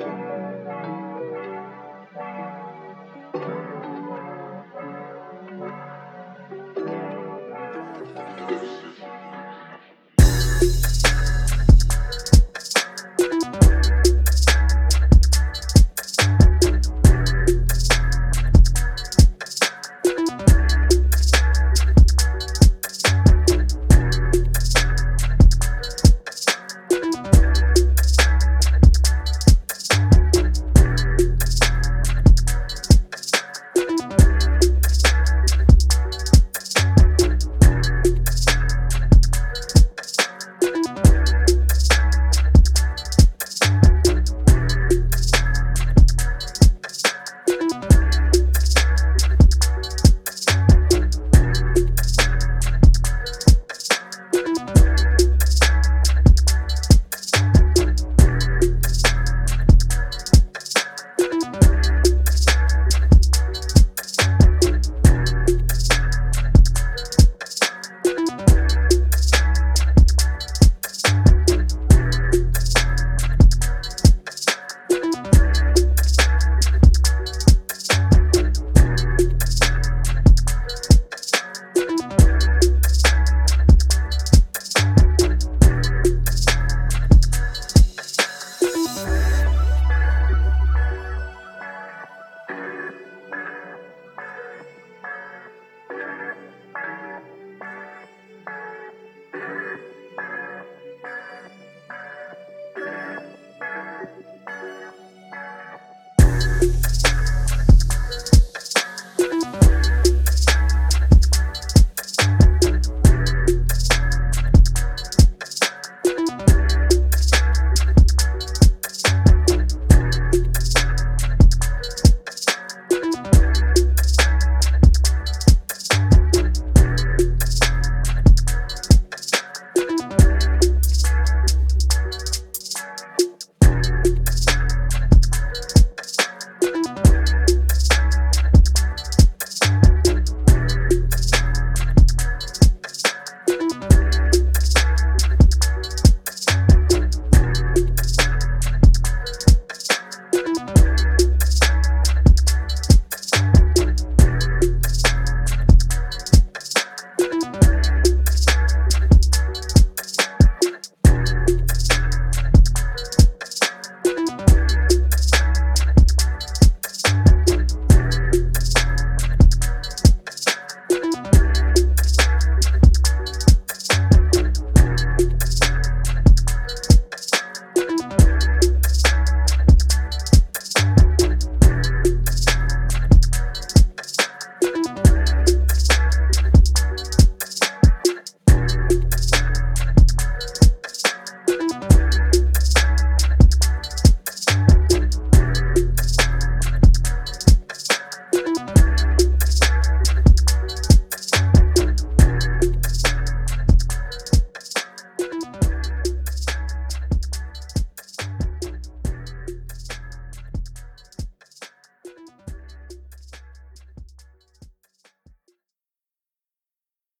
children.